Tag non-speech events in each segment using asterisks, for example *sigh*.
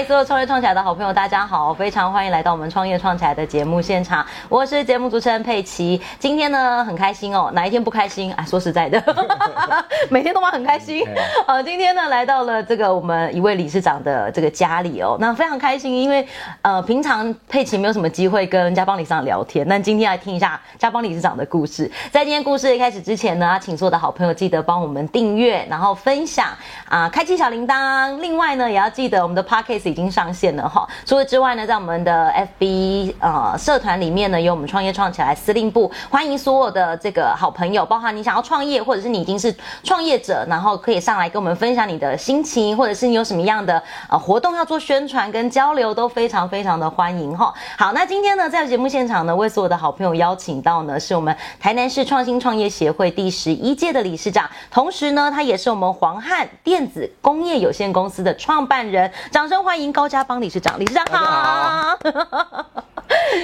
嗨，所有创业创起来的好朋友，大家好，非常欢迎来到我们创业创起来的节目现场。我是节目主持人佩奇。今天呢，很开心哦，哪一天不开心？啊，说实在的，*laughs* 每天都蛮很开心。呃，今天呢，来到了这个我们一位理事长的这个家里哦，那非常开心，因为呃，平常佩奇没有什么机会跟家邦理事长聊天，那今天来听一下家邦理事长的故事。在今天故事一开始之前呢，请所有的好朋友记得帮我们订阅，然后分享啊，开启小铃铛。另外呢，也要记得我们的 podcast 已经上线了哈。除此之外呢，在我们的 FB 呃社团里面呢，有我们创业创起来司令部，欢迎所有的这个好朋友，包含你想要创业，或者是你已经是创业者，然后可以上来跟我们分享你的心情，或者是你有什么样的呃活动要做宣传跟交流，都非常非常的欢迎哈。好，那今天呢，在节目现场呢，为所有的好朋友邀请到呢，是我们台南市创新创业协会第十一届的理事长，同时呢，他也是我们黄汉电子工业有限公司的创办人。掌声欢迎高家邦理事长，理事长好。*laughs*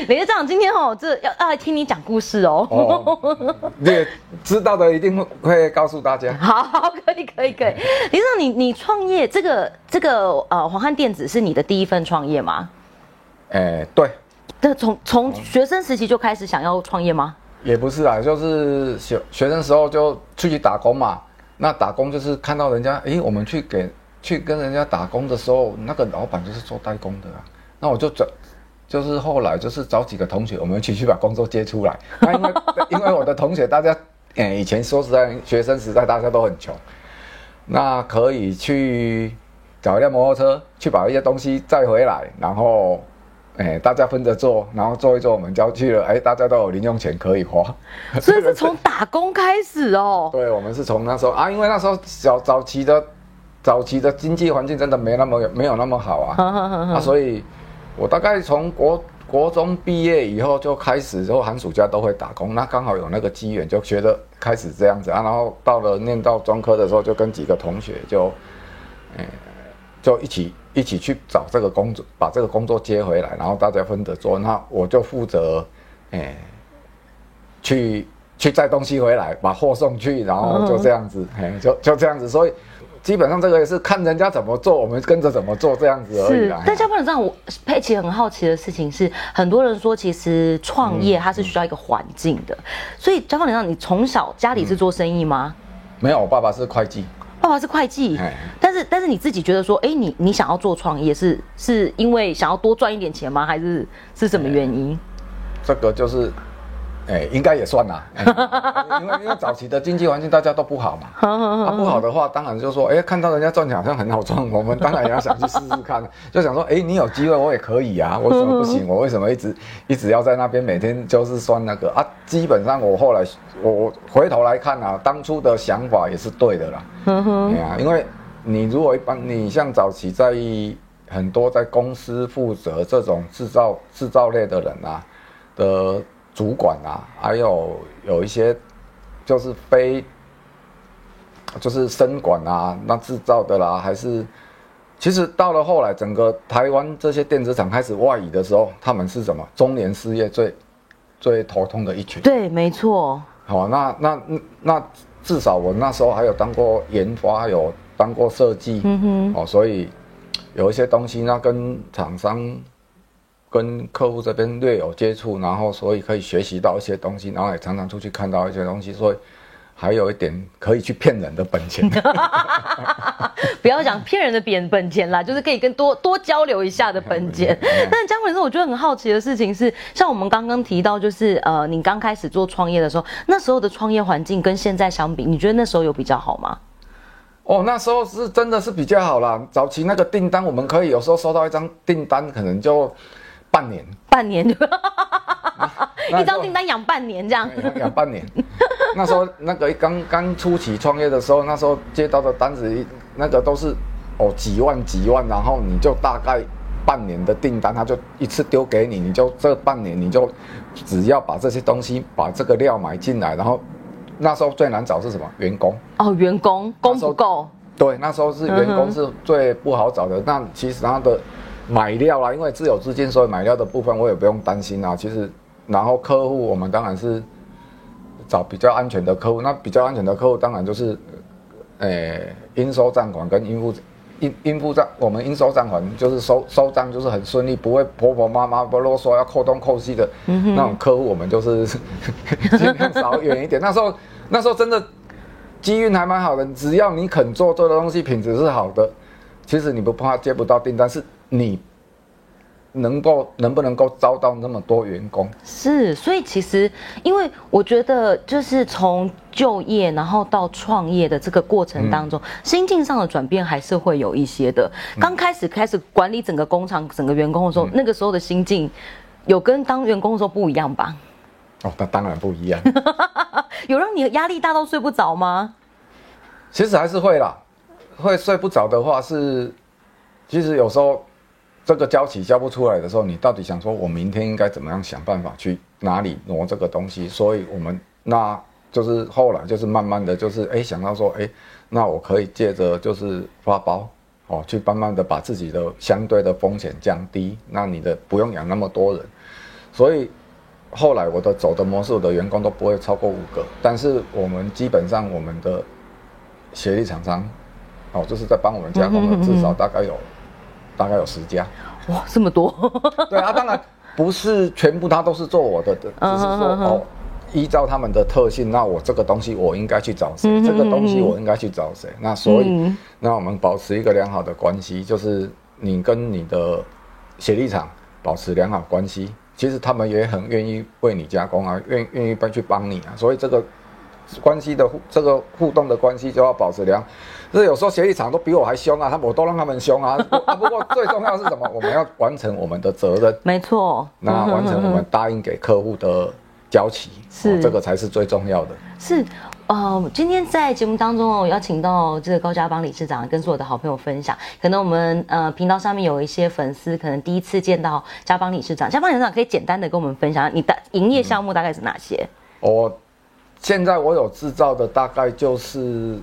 理事长今天哦，这要要来听你讲故事哦。哦，你知道的一定会告诉大家。*laughs* 好，可以可以可以。理事长，你你创业这个这个呃黄汉电子是你的第一份创业吗？哎，对。那从从学生时期就开始想要创业吗？也不是啊，就是学学生时候就出去打工嘛。那打工就是看到人家，哎，我们去给去跟人家打工的时候，那个老板就是做代工的啊。那我就找，就是后来就是找几个同学，我们一起去把工作接出来。那因为 *laughs* 因为我的同学大家，哎，以前说实在，学生时代大家都很穷，那可以去找一辆摩托车去把一些东西载回来，然后。哎，大家分着做，然后做一做，我们交去了。哎，大家都有零用钱可以花，所以是从打工开始哦。*laughs* 对，我们是从那时候啊，因为那时候小早期的早期的经济环境真的没那么没有那么好啊，啊，所以我大概从国国中毕业以后就开始，之后寒暑假都会打工。那刚好有那个机缘，就觉得开始这样子啊。然后到了念到专科的时候，就跟几个同学就，哎，就一起。一起去找这个工作，把这个工作接回来，然后大家分着做。那我就负责，哎，去去载东西回来，把货送去，然后就这样子，哎，就就这样子。所以基本上这个也是看人家怎么做，我们跟着怎么做这样子而已。但交朋友让我佩奇很好奇的事情是，很多人说其实创业它是需要一个环境的。所以交朋友让你从小家里是做生意吗？没有，我爸爸是会计。爸爸是会计，但是但是你自己觉得说，哎，你你想要做创业是是因为想要多赚一点钱吗？还是是什么原因？这个就是。哎，应该也算啦，因为因为早期的经济环境大家都不好嘛，*laughs* 啊不好的话，当然就说，哎，看到人家赚钱好像很好赚，我们当然也要想去试试看，*laughs* 就想说，哎，你有机会我也可以啊，*laughs* 我怎么不行？我为什么一直一直要在那边每天就是算那个啊？基本上我后来我我回头来看啊，当初的想法也是对的啦，因为你如果一般你像早期在很多在公司负责这种制造制造类的人啊的。主管啊，还有有一些就是非，就是生管啊，那制造的啦，还是其实到了后来，整个台湾这些电子厂开始外移的时候，他们是什么中年失业最最头痛的一群。对，没错。好，那那那至少我那时候还有当过研发，有当过设计，嗯哼，哦，所以有一些东西，那跟厂商。跟客户这边略有接触，然后所以可以学习到一些东西，然后也常常出去看到一些东西，所以还有一点可以去骗人的本钱。*laughs* 不要讲骗人的本本钱啦，就是可以跟多 *laughs* 多交流一下的本钱。但是江伟生，我觉得很好奇的事情是，像我们刚刚提到，就是呃，你刚开始做创业的时候，那时候的创业环境跟现在相比，你觉得那时候有比较好吗？哦，那时候是真的是比较好啦。早期那个订单，我们可以有时候收到一张订单，可能就。半年，半年，一张订单养半年这样，养半年。那时候那个刚刚初期创业的时候，那时候接到的单子，那个都是哦几万几万，然后你就大概半年的订单，他就一次丢给你，你就这半年你就只要把这些东西把这个料买进来，然后那时候最难找是什么？员工哦，员工工不够。对，那时候是员工是最不好找的。那其实他的。买料啦，因为自有资金，所以买料的部分我也不用担心啦。其实，然后客户我们当然是找比较安全的客户。那比较安全的客户当然就是，诶，应收账款跟应付应应付账，我们应收账款就是收收账就是很顺利，不会婆婆妈妈不啰嗦要扣东扣西的那种客户，我们就是 *laughs* 尽量少远一点。那时候那时候真的机运还蛮好的，只要你肯做做的东西，品质是好的，其实你不怕接不到订单，是你。能够能不能够招到那么多员工？是，所以其实，因为我觉得，就是从就业然后到创业的这个过程当中，心境上的转变还是会有一些的。刚开始开始管理整个工厂、整个员工的时候，那个时候的心境有跟当员工的时候不一样吧？哦，那当然不一样。*laughs* 有让你压力大到睡不着吗？其实还是会啦，会睡不着的话是，其实有时候。这个交期交不出来的时候，你到底想说，我明天应该怎么样想办法去哪里挪这个东西？所以，我们那就是后来就是慢慢的就是哎想到说，哎，那我可以借着就是发包哦，去慢慢的把自己的相对的风险降低，那你的不用养那么多人。所以后来我的走的模式，我的员工都不会超过五个，但是我们基本上我们的协力厂商哦，就是在帮我们加工的，至少大概有。大概有十家，哇，这么多！*laughs* 对啊，当然不是全部他都是做我的的，只是说哦，依照他们的特性，那我这个东西我应该去找谁？这个东西我应该去找谁？那所以，那我们保持一个良好的关系，就是你跟你的协力厂保持良好关系，其实他们也很愿意为你加工啊，愿愿意帮去帮你啊，所以这个。关系的这个互动的关系就要保持良，是有时候协力厂都比我还凶啊，他我都让他们凶啊。*laughs* 不过最重要是什么？我们要完成我们的责任。没错，那完成我们答应给客户的交期，*laughs* 是这个才是最重要的。是，呃，今天在节目当中哦，邀请到这个高家邦理事长跟所有的好朋友分享。可能我们呃频道上面有一些粉丝，可能第一次见到家邦理事长。家邦理事长可以简单的跟我们分享，你的营业项目大概是哪些？我。现在我有制造的大概就是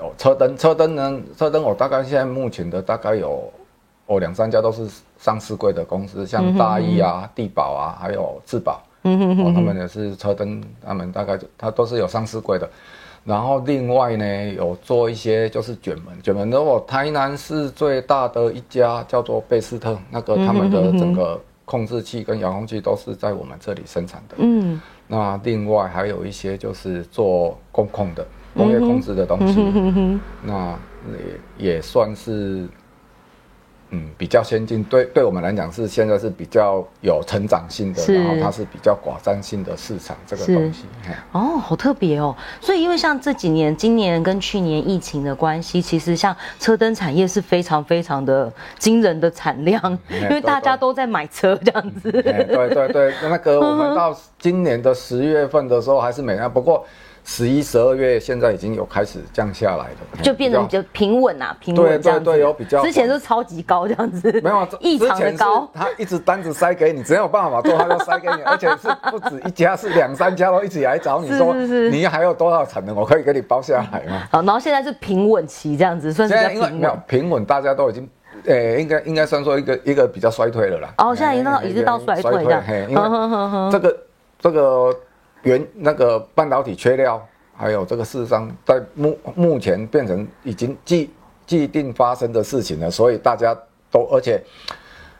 有车灯，车灯呢，车灯我大概现在目前的大概有哦两三家都是上市贵的公司，像大益啊、地宝啊，还有智宝，哦，他们也是车灯，他们大概它都是有上市贵的。然后另外呢，有做一些就是卷门，卷门。的我台南市最大的一家叫做贝斯特，那个他们的整个控制器跟遥控器都是在我们这里生产的。嗯。那另外还有一些就是做工控的工业控制的东西，那也也算是。嗯，比较先进，对对我们来讲是现在是比较有成长性的，然后它是比较寡占性的市场这个东西。哦，好特别哦。所以因为像这几年，今年跟去年疫情的关系，其实像车灯产业是非常非常的惊人的产量，*laughs* 因为大家都在买车这样子。对对对，那个我们到今年的十月份的时候还是每样，不过。十一、十二月现在已经有开始降下来了，就变得比较平稳啊，平稳这样子。对对对，有比较。之前是超级高这样子，没有异常的高。他一直单子塞给你，只要有办法做，他就塞给你，而且是不止一家，是两三家都一起来找你说，你还有多少产能，我可以给你包下来吗？好，然后现在是平稳期这样子，算是因为没有平稳，大家都已经，诶，应该应该算说一个一个比较衰退了啦。哦，现在已经到已经到衰退这样，因为这个这个原那个半导体缺料。还有这个事实上，在目目前变成已经既既定发生的事情了，所以大家都而且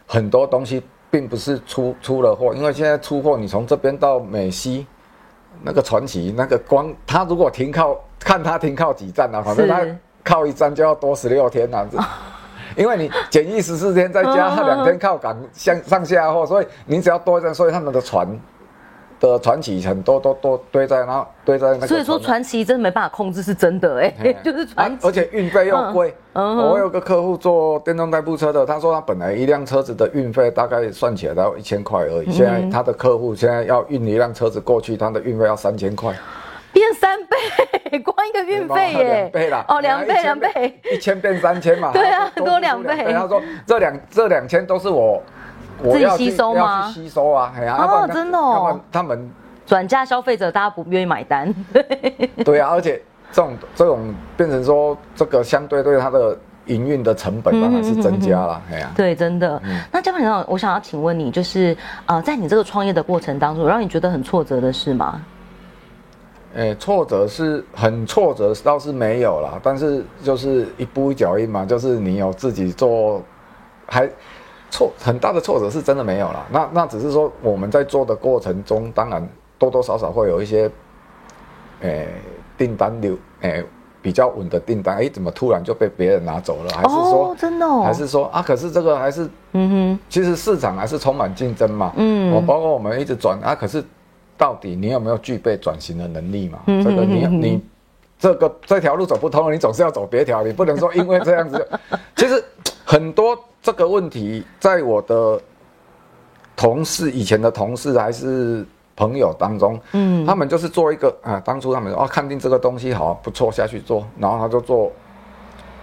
很多东西并不是出出了货，因为现在出货，你从这边到美西那个传奇那个光，他如果停靠看他停靠几站啊，反正他靠一站就要多十六天啊，因为你检疫十四天，再加两天靠港上上下货，所以你只要多一站，所以他们的船。的传奇很多都都堆在那堆在那，所以说传奇真的没办法控制，是真的哎，就是传奇，而且运费又贵。嗯我有个客户做电动代步车的，他说他本来一辆车子的运费大概算起来要一千块而已，现在他的客户现在要运一辆车子过去，他的运费要三千块，变三倍，光一个运费耶，两倍啦，哦，两倍两倍，一千变三千嘛，对啊，多两倍。他说这两这两千都是我。自己吸收吗？要去吸收啊哎呀！哦，真的哦。他们转嫁消费者，大家不愿意买单。*laughs* 对啊，而且这种这种变成说，这个相对对它的营运的成本当然是增加了。哎呀，对，真的。那嘉鹏我想要请问你，就是呃，在你这个创业的过程当中，让你觉得很挫折的事吗？诶，挫折是很挫折，倒是没有啦，但是就是一步一脚印嘛，就是你有自己做，还挫很大的挫折是真的没有了。那那只是说我们在做的过程中，当然多多少少会有一些，诶，订单流，诶。比较稳的订单，哎，怎么突然就被别人拿走了？还是说真的？还是说啊？可是这个还是，嗯哼，其实市场还是充满竞争嘛。嗯，我包括我们一直转啊，可是到底你有没有具备转型的能力嘛？这个你你这个这条路走不通，你总是要走别条，你不能说因为这样子。*laughs* 其实很多这个问题，在我的同事以前的同事还是。朋友当中，嗯，他们就是做一个啊，当初他们哦，看定这个东西好不错下去做，然后他就做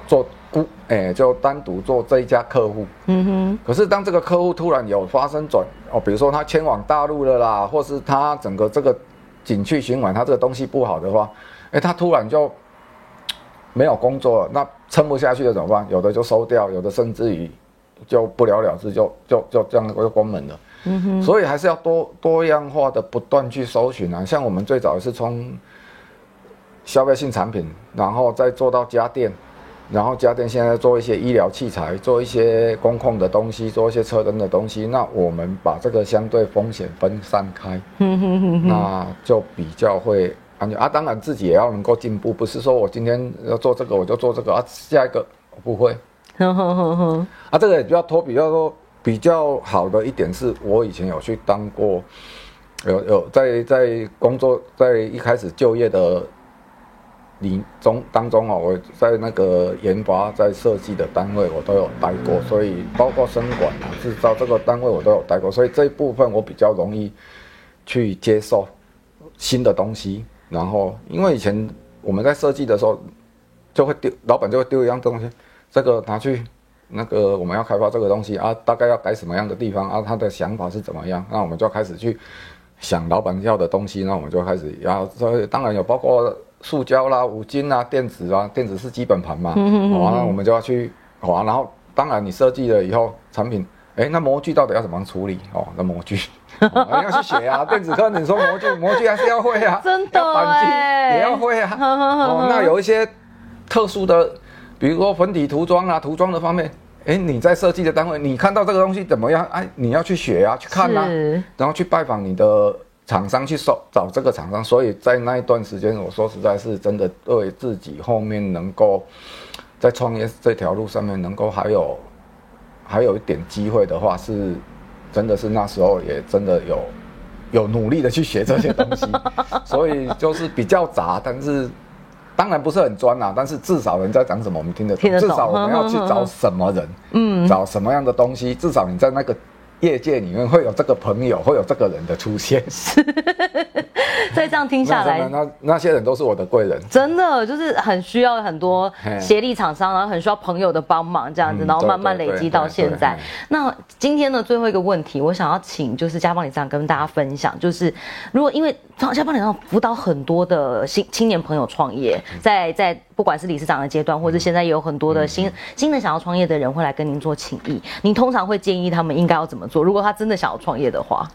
做孤，哎，就单独做这一家客户，嗯哼。可是当这个客户突然有发生转哦，比如说他迁往大陆了啦，或是他整个这个景区循环，他这个东西不好的话，哎，他突然就没有工作了，那撑不下去了怎么办？有的就收掉，有的甚至于就不了了之，就就就这样就关门了。嗯哼，所以还是要多多样化的不断去搜寻啊。像我们最早是从消费性产品，然后再做到家电，然后家电现在做一些医疗器材，做一些工控的东西，做一些车灯的东西。那我们把这个相对风险分散开，嗯哼哼那就比较会安全啊。当然自己也要能够进步，不是说我今天要做这个我就做这个啊，下一个我不会。*laughs* 啊，这个也比较拖，比较说。比较好的一点是我以前有去当过，有有在在工作，在一开始就业的里中当中啊，我在那个研发在设计的单位我都有待过，所以包括生管啊制造这个单位我都有待过，所以这一部分我比较容易去接受新的东西。然后因为以前我们在设计的时候就会丢，老板就会丢一样东西，这个拿去。那个我们要开发这个东西啊，大概要改什么样的地方啊？他的想法是怎么样？那我们就开始去想老板要的东西，那我们就开始要，所以当然有包括塑胶啦、五金啦、电子啊，电子是基本盘嘛。好，那我们就要去好，然后当然你设计了以后，产品，哎，那模具到底要怎么处理？哦，那模具 *laughs* 要去学啊。*laughs* 电子科你说模具，模具还是要会啊。真的也要会啊。哦，那有一些特殊的。比如说粉底涂装啊，涂装的方面，哎，你在设计的单位，你看到这个东西怎么样？哎，你要去学啊，去看啊，然后去拜访你的厂商去搜找这个厂商。所以在那一段时间，我说实在是真的对自己后面能够在创业这条路上面能够还有还有一点机会的话，是真的是那时候也真的有有努力的去学这些东西，*laughs* 所以就是比较杂，但是。当然不是很专啊，但是至少人在讲什么，我们听得懂。至少我们要去找什么人，嗯，找什么样的东西，至少你在那个。业界里面会有这个朋友，会有这个人的出现，是。*laughs* 所以这样听下来，那那些人都是我的贵人，真的就是很需要很多协力厂商，然后很需要朋友的帮忙，这样子，然后慢慢累积到现在。那今天的最后一个问题，我想要请就是嘉邦理事长跟大家分享，就是如果因为嘉邦理事长辅导很多的新青年朋友创业，在在。不管是理事长的阶段，或者现在也有很多的新新的想要创业的人会来跟您做请益，您通常会建议他们应该要怎么做？如果他真的想要创业的话，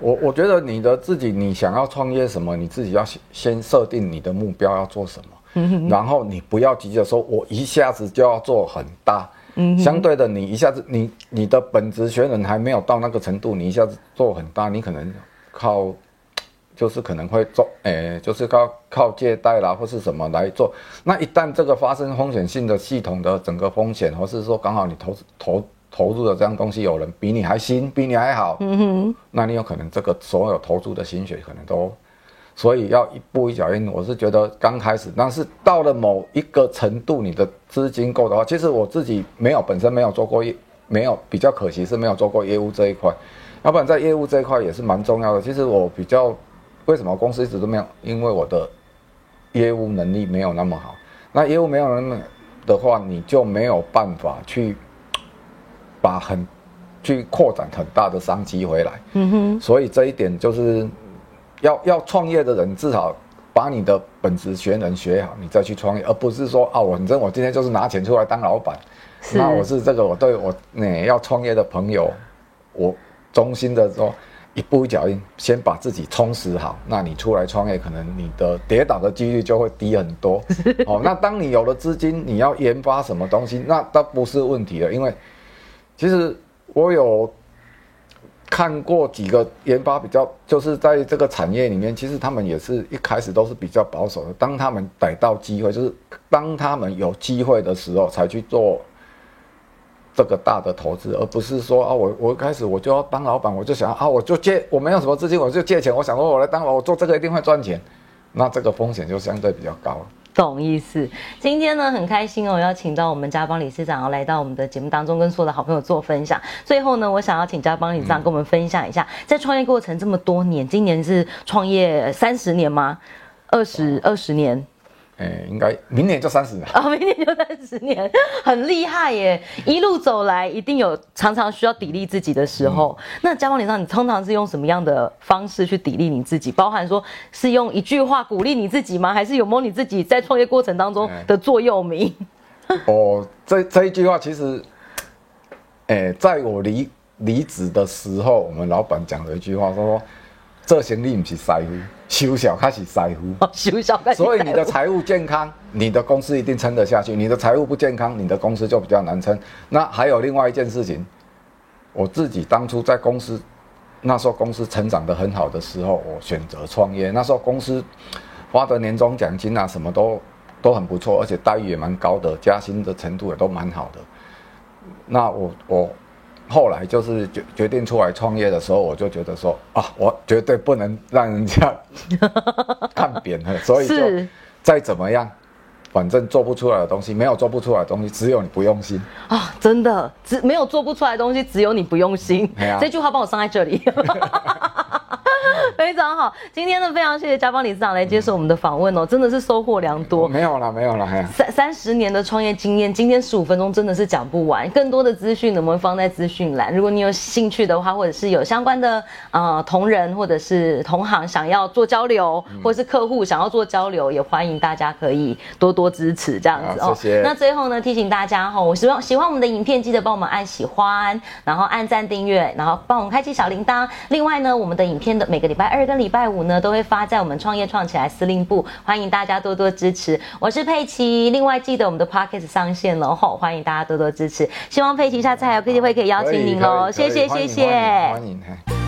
我我觉得你的自己，你想要创业什么，你自己要先先设定你的目标要做什么，然后你不要急着说，我一下子就要做很大，嗯，相对的，你一下子你你的本职学人还没有到那个程度，你一下子做很大，你可能靠。就是可能会做，诶，就是靠靠借贷啦，或是什么来做。那一旦这个发生风险性的系统的整个风险，或是说刚好你投投投入的这样东西有人比你还新，比你还好，嗯哼，那你有可能这个所有投入的心血可能都，所以要一步一脚印。我是觉得刚开始，但是到了某一个程度，你的资金够的话，其实我自己没有本身没有做过业，没有比较可惜是没有做过业务这一块，要不然在业务这一块也是蛮重要的。其实我比较。为什么公司一直都没有？因为我的业务能力没有那么好。那业务没有那么的话，你就没有办法去把很去扩展很大的商机回来。嗯哼。所以这一点就是要要创业的人，至少把你的本职学能学好，你再去创业，而不是说啊，反正我今天就是拿钱出来当老板。那我是这个，我对我那要创业的朋友，我衷心的说。一步一脚印，先把自己充实好，那你出来创业，可能你的跌倒的几率就会低很多。*laughs* 哦，那当你有了资金，你要研发什么东西，那都不是问题了，因为其实我有看过几个研发比较，就是在这个产业里面，其实他们也是一开始都是比较保守的，当他们逮到机会，就是当他们有机会的时候，才去做。这个大的投资，而不是说啊，我我一开始我就要当老板，我就想啊，我就借我没有什么资金，我就借钱，我想说我来当老，我做这个一定会赚钱，那这个风险就相对比较高了。懂意思？今天呢很开心哦，邀请到我们家邦理事长来到我们的节目当中，跟所有的好朋友做分享。最后呢，我想要请家邦理事长跟我们分享一下，在创业过程这么多年，今年是创业三十年吗？二十二十年？哎，应该明年就三十年啊！明年就三十年，很厉害耶！一路走来，一定有常常需要砥砺自己的时候。那嘉邦脸上，你通常是用什么样的方式去砥砺你自己？包含说是用一句话鼓励你自己吗？还是有没有你自己在创业过程当中的座右铭？*laughs* 哦，这这一句话其实，哎，在我离离职的时候，我们老板讲了一句话，说。这生意不是财富，修小开始财富，*laughs* 修小开始。所以你的财务健康，你的公司一定撑得下去；你的财务不健康，你的公司就比较难撑。那还有另外一件事情，我自己当初在公司，那时候公司成长得很好的时候，我选择创业。那时候公司发的年终奖金啊，什么都都很不错，而且待遇也蛮高的，加薪的程度也都蛮好的。那我我。后来就是决决定出来创业的时候，我就觉得说啊，我绝对不能让人家 *laughs* 看扁了，所以就再怎么样，反正做不出来的东西，没有做不出来的东西，只有你不用心啊！真的，只没有做不出来的东西，只有你不用心。这句话帮我上在这里。*laughs* 非常好，今天呢非常谢谢嘉邦理事长来接受我们的访问哦，真的是收获良多。没有了，没有了，三三十年的创业经验，今天十五分钟真的是讲不完。更多的资讯能不能放在资讯栏？如果你有兴趣的话，或者是有相关的呃同仁或者是同行想要做交流，或者是客户想要做交流，也欢迎大家可以多多支持这样子哦。谢谢。那最后呢，提醒大家哈，我希望喜欢我们的影片，记得帮我们按喜欢，然后按赞订阅，然后帮我们开启小铃铛。另外呢，我们的影片的每个礼拜二。跟礼拜五呢，都会发在我们创业创起来司令部，欢迎大家多多支持。我是佩奇，另外记得我们的 p o c k e t 上线了吼，欢迎大家多多支持。希望佩奇下次还有机会可以邀请您哦，谢谢谢谢。欢迎。